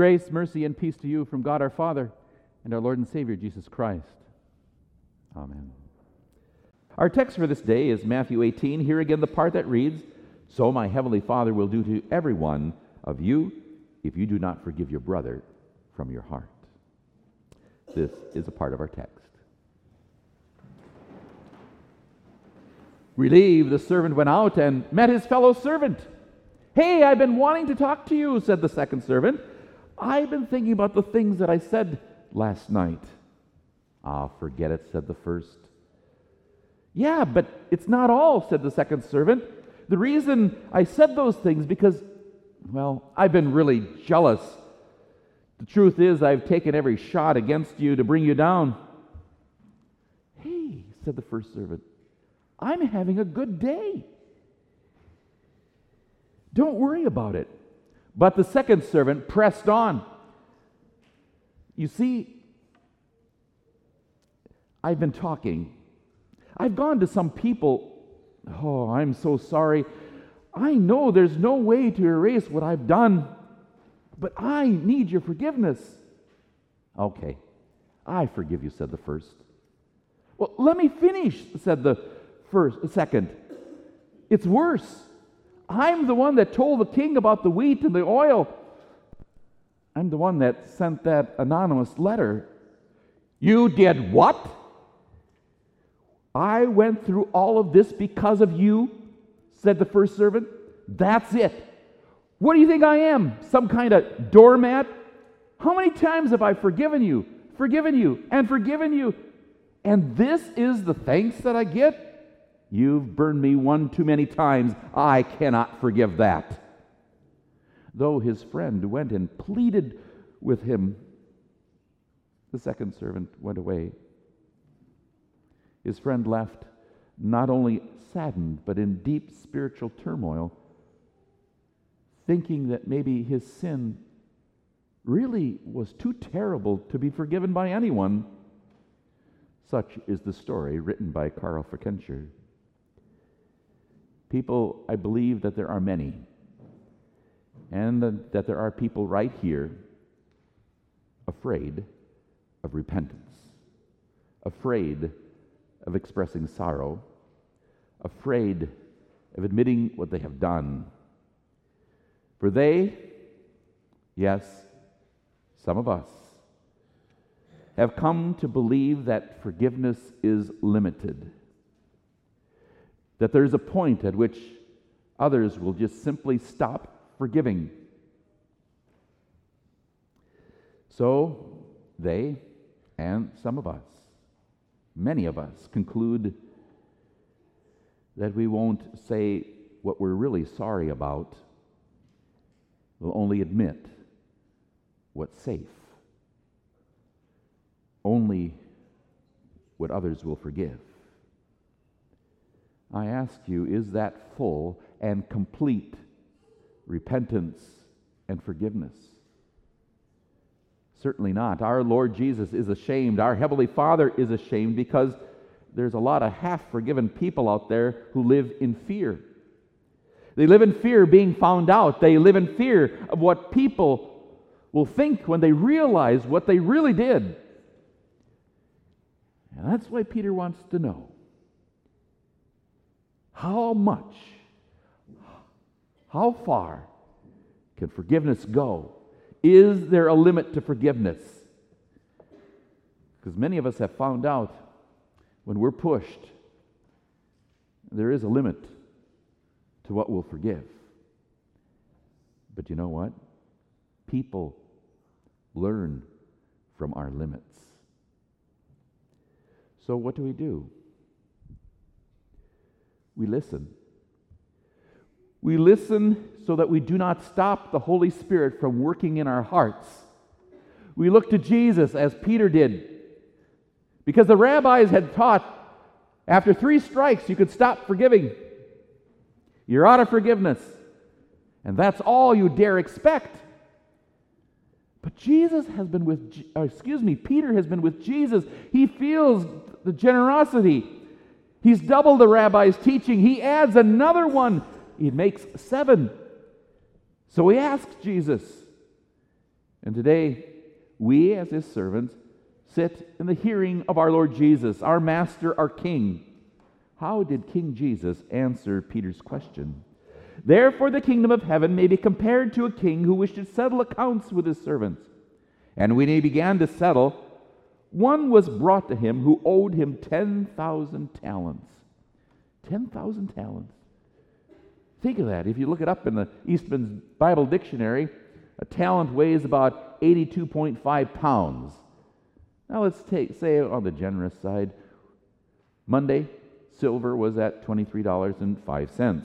Grace, mercy, and peace to you from God our Father and our Lord and Savior Jesus Christ. Amen. Our text for this day is Matthew 18. Here again, the part that reads So my heavenly Father will do to every one of you if you do not forgive your brother from your heart. This is a part of our text. Relieved, the servant went out and met his fellow servant. Hey, I've been wanting to talk to you, said the second servant. I've been thinking about the things that I said last night. Ah, forget it, said the first. Yeah, but it's not all, said the second servant. The reason I said those things because, well, I've been really jealous. The truth is, I've taken every shot against you to bring you down. Hey, said the first servant, I'm having a good day. Don't worry about it. But the second servant pressed on. You see, I've been talking. I've gone to some people. Oh, I'm so sorry. I know there's no way to erase what I've done, but I need your forgiveness. Okay, I forgive you, said the first. Well, let me finish, said the first, second. It's worse. I'm the one that told the king about the wheat and the oil. I'm the one that sent that anonymous letter. You did what? I went through all of this because of you, said the first servant. That's it. What do you think I am? Some kind of doormat? How many times have I forgiven you, forgiven you, and forgiven you? And this is the thanks that I get? You've burned me one too many times. I cannot forgive that. Though his friend went and pleaded with him, the second servant went away. His friend left not only saddened, but in deep spiritual turmoil, thinking that maybe his sin really was too terrible to be forgiven by anyone. Such is the story written by Karl Fickenscher. People, I believe that there are many, and that there are people right here afraid of repentance, afraid of expressing sorrow, afraid of admitting what they have done. For they, yes, some of us, have come to believe that forgiveness is limited that there's a point at which others will just simply stop forgiving. So they and some of us, many of us, conclude that we won't say what we're really sorry about. We'll only admit what's safe. Only what others will forgive. I ask you, is that full and complete repentance and forgiveness? Certainly not. Our Lord Jesus is ashamed. Our Heavenly Father is ashamed because there's a lot of half forgiven people out there who live in fear. They live in fear of being found out. They live in fear of what people will think when they realize what they really did. And that's why Peter wants to know how much, how far can forgiveness go? Is there a limit to forgiveness? Because many of us have found out when we're pushed, there is a limit to what we'll forgive. But you know what? People learn from our limits. So, what do we do? We listen. We listen so that we do not stop the Holy Spirit from working in our hearts. We look to Jesus as Peter did. Because the rabbis had taught after three strikes you could stop forgiving. You're out of forgiveness. And that's all you dare expect. But Jesus has been with, uh, excuse me, Peter has been with Jesus. He feels the generosity. He's doubled the rabbi's teaching. He adds another one. He makes seven. So he asks Jesus. And today, we as his servants sit in the hearing of our Lord Jesus, our Master, our King. How did King Jesus answer Peter's question? Therefore, the kingdom of heaven may be compared to a king who wished to settle accounts with his servants. And when he began to settle, one was brought to him who owed him 10,000 talents. 10,000 talents. Think of that. If you look it up in the Easton's Bible Dictionary, a talent weighs about 82.5 pounds. Now let's take, say on the generous side, Monday, silver was at $23.05.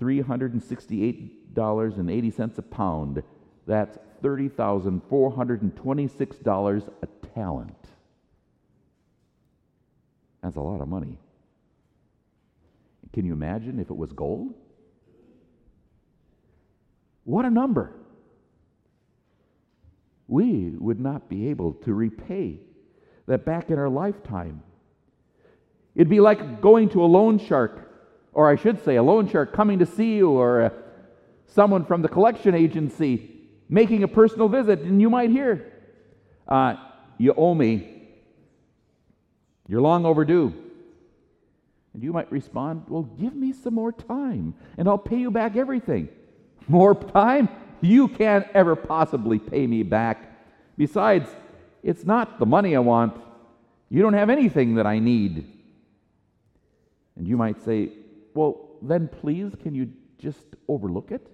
$368.80 a pound. That's $30,426 a talent. That's a lot of money. Can you imagine if it was gold? What a number. We would not be able to repay that back in our lifetime. It'd be like going to a loan shark, or I should say, a loan shark coming to see you, or uh, someone from the collection agency making a personal visit, and you might hear, uh, You owe me. You're long overdue. And you might respond, Well, give me some more time, and I'll pay you back everything. More time? You can't ever possibly pay me back. Besides, it's not the money I want. You don't have anything that I need. And you might say, Well, then please, can you just overlook it?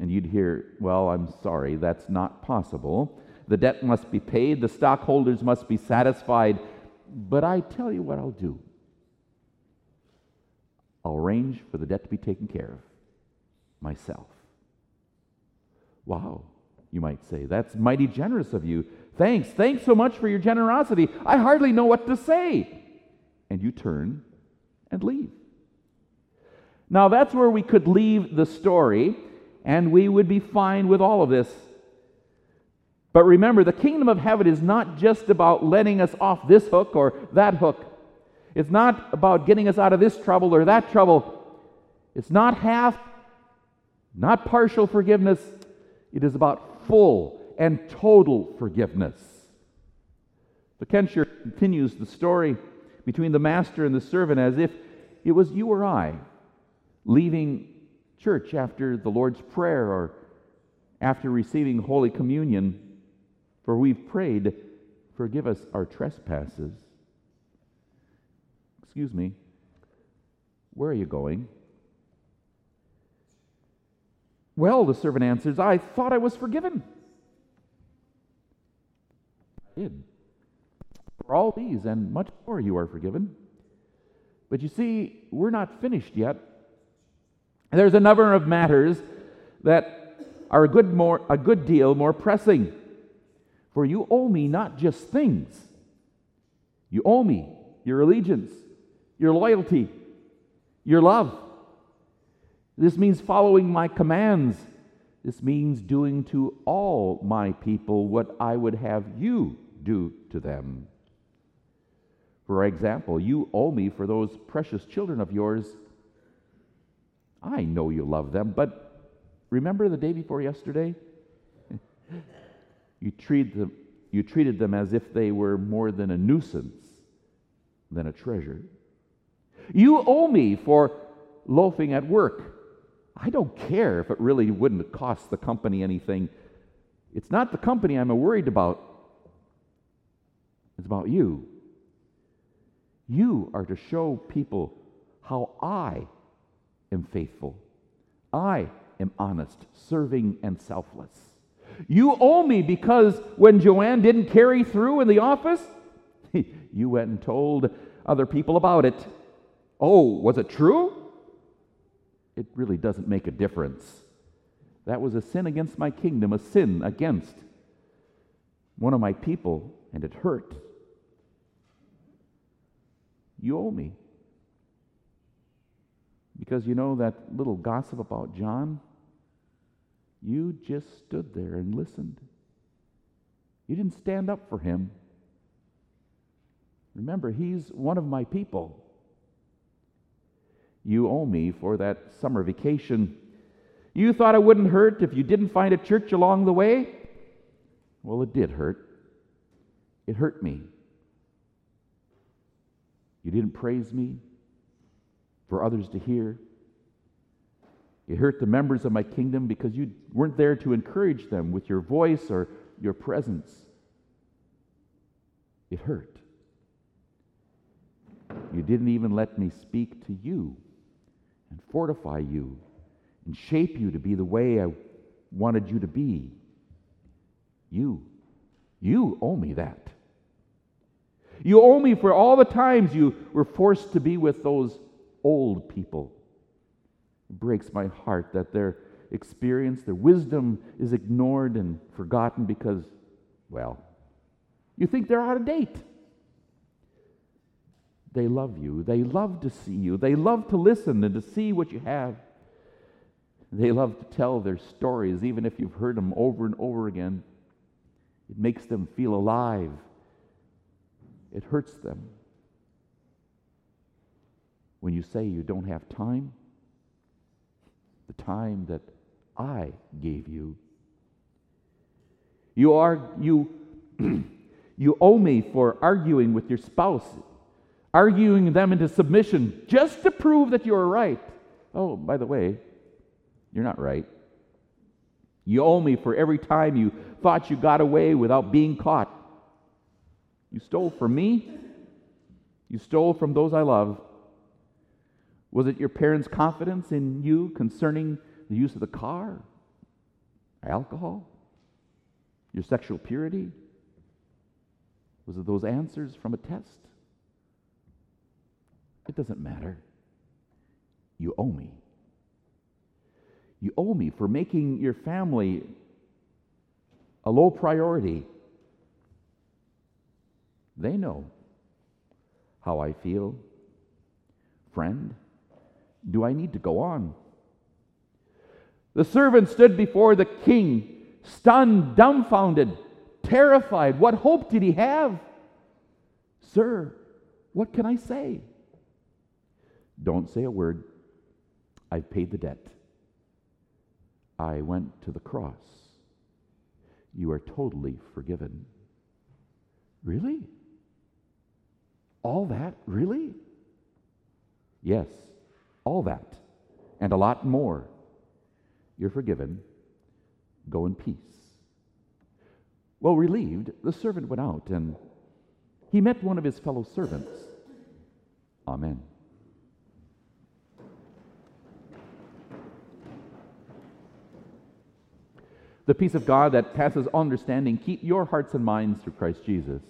And you'd hear, Well, I'm sorry, that's not possible. The debt must be paid, the stockholders must be satisfied. But I tell you what I'll do I'll arrange for the debt to be taken care of myself. Wow, you might say, that's mighty generous of you. Thanks, thanks so much for your generosity. I hardly know what to say. And you turn and leave. Now, that's where we could leave the story and we would be fine with all of this. But remember, the kingdom of heaven is not just about letting us off this hook or that hook. It's not about getting us out of this trouble or that trouble. It's not half, not partial forgiveness. It is about full and total forgiveness. Fickenscher continues the story between the master and the servant as if it was you or I leaving church after the Lord's Prayer or after receiving Holy Communion, for we've prayed, Forgive us our trespasses. Excuse me, where are you going? Well, the servant answers, I thought I was forgiven. I did. For all these and much more you are forgiven. But you see, we're not finished yet. There's a number of matters that are a good, more, a good deal more pressing. For you owe me not just things, you owe me your allegiance, your loyalty, your love. This means following my commands. This means doing to all my people what I would have you do to them. For example, you owe me for those precious children of yours I know you love them, but remember the day before yesterday? you, treat them, you treated them as if they were more than a nuisance than a treasure. You owe me for loafing at work. I don't care if it really wouldn't cost the company anything. It's not the company I'm worried about, it's about you. You are to show people how I am faithful. I am honest, serving, and selfless. You owe me because when Joanne didn't carry through in the office, you went and told other people about it. Oh, was it true? It really doesn't make a difference. That was a sin against my kingdom, a sin against one of my people, and it hurt. You owe me. Because you know that little gossip about John? You just stood there and listened. You didn't stand up for him. Remember, he's one of my people. You owe me for that summer vacation. You thought it wouldn't hurt if you didn't find a church along the way? Well, it did hurt. It hurt me. You didn't praise me for others to hear. It hurt the members of my kingdom because you weren't there to encourage them with your voice or your presence. It hurt. You didn't even let me speak to you and fortify you and shape you to be the way I wanted you to be. You, you owe me that. You owe me for all the times you were forced to be with those old people. It breaks my heart that their experience, their wisdom is ignored and forgotten because, well, you think they're out of date. They love you. They love to see you. They love to listen and to see what you have. They love to tell their stories, even if you've heard them over and over again. It makes them feel alive. It hurts them. When you say you don't have time, the time that I gave you. You are you you owe me for arguing with your spouse, arguing them into submission just to prove that you're right. Oh, by the way, you're not right. You owe me for every time you thought you got away without being caught. You stole from me. You stole from those I love. Was it your parents' confidence in you concerning the use of the car, alcohol, your sexual purity? Was it those answers from a test? It doesn't matter. You owe me. You owe me for making your family a low priority. They know how I feel. Friend, do I need to go on? The servant stood before the king, stunned, dumbfounded, terrified. What hope did he have? Sir, what can I say? Don't say a word. I've paid the debt. I went to the cross. You are totally forgiven. Really? All that? Really? Yes, all that. And a lot more. You're forgiven. Go in peace. Well, relieved, the servant went out and he met one of his fellow servants. Amen. The peace of God that passes understanding, keep your hearts and minds through Christ Jesus.